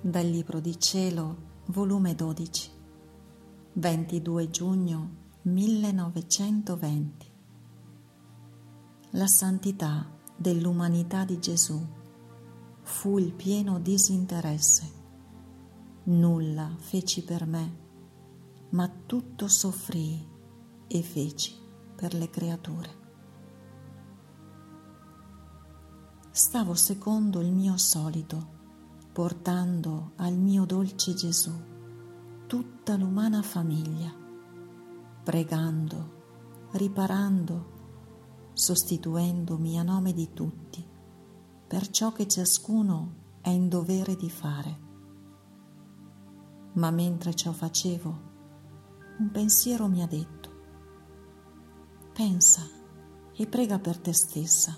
Dal Libro di Cielo, volume 12, 22 giugno 1920. La santità dell'umanità di Gesù fu il pieno disinteresse. Nulla feci per me, ma tutto soffrii e feci per le creature. Stavo secondo il mio solito portando al mio dolce Gesù tutta l'umana famiglia, pregando, riparando, sostituendomi a nome di tutti per ciò che ciascuno è in dovere di fare. Ma mentre ciò facevo, un pensiero mi ha detto, pensa e prega per te stessa.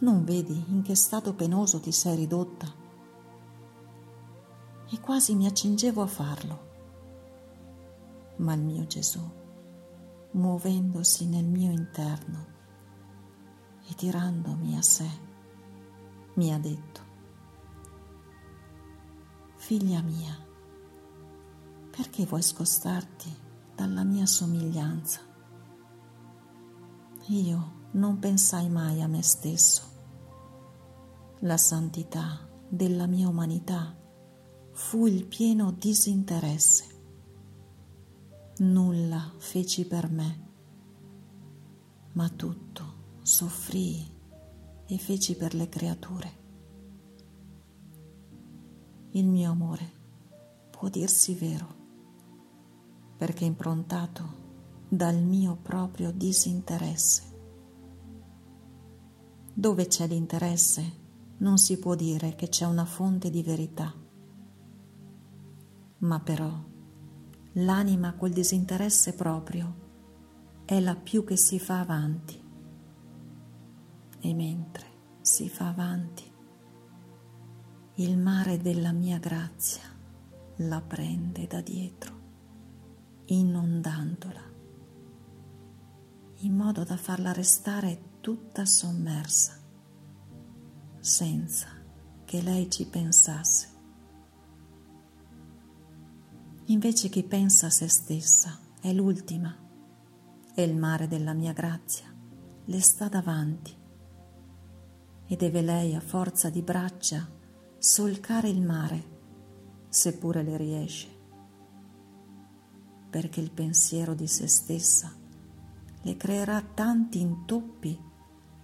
Non vedi in che stato penoso ti sei ridotta? E quasi mi accingevo a farlo. Ma il mio Gesù, muovendosi nel mio interno e tirandomi a sé, mi ha detto, Figlia mia, perché vuoi scostarti dalla mia somiglianza? Io non pensai mai a me stesso. La santità della mia umanità fu il pieno disinteresse. Nulla feci per me, ma tutto soffrii e feci per le creature. Il mio amore può dirsi vero, perché improntato dal mio proprio disinteresse. Dove c'è l'interesse non si può dire che c'è una fonte di verità ma però l'anima col disinteresse proprio è la più che si fa avanti. E mentre si fa avanti, il mare della mia grazia la prende da dietro, inondandola, in modo da farla restare tutta sommersa, senza che lei ci pensasse. Invece chi pensa a se stessa è l'ultima. E il mare della mia grazia le sta davanti. E deve lei a forza di braccia solcare il mare seppure le riesce. Perché il pensiero di se stessa le creerà tanti intoppi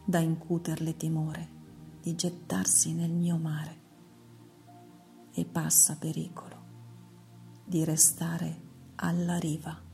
da incuterle timore di gettarsi nel mio mare. E passa pericolo di restare alla riva.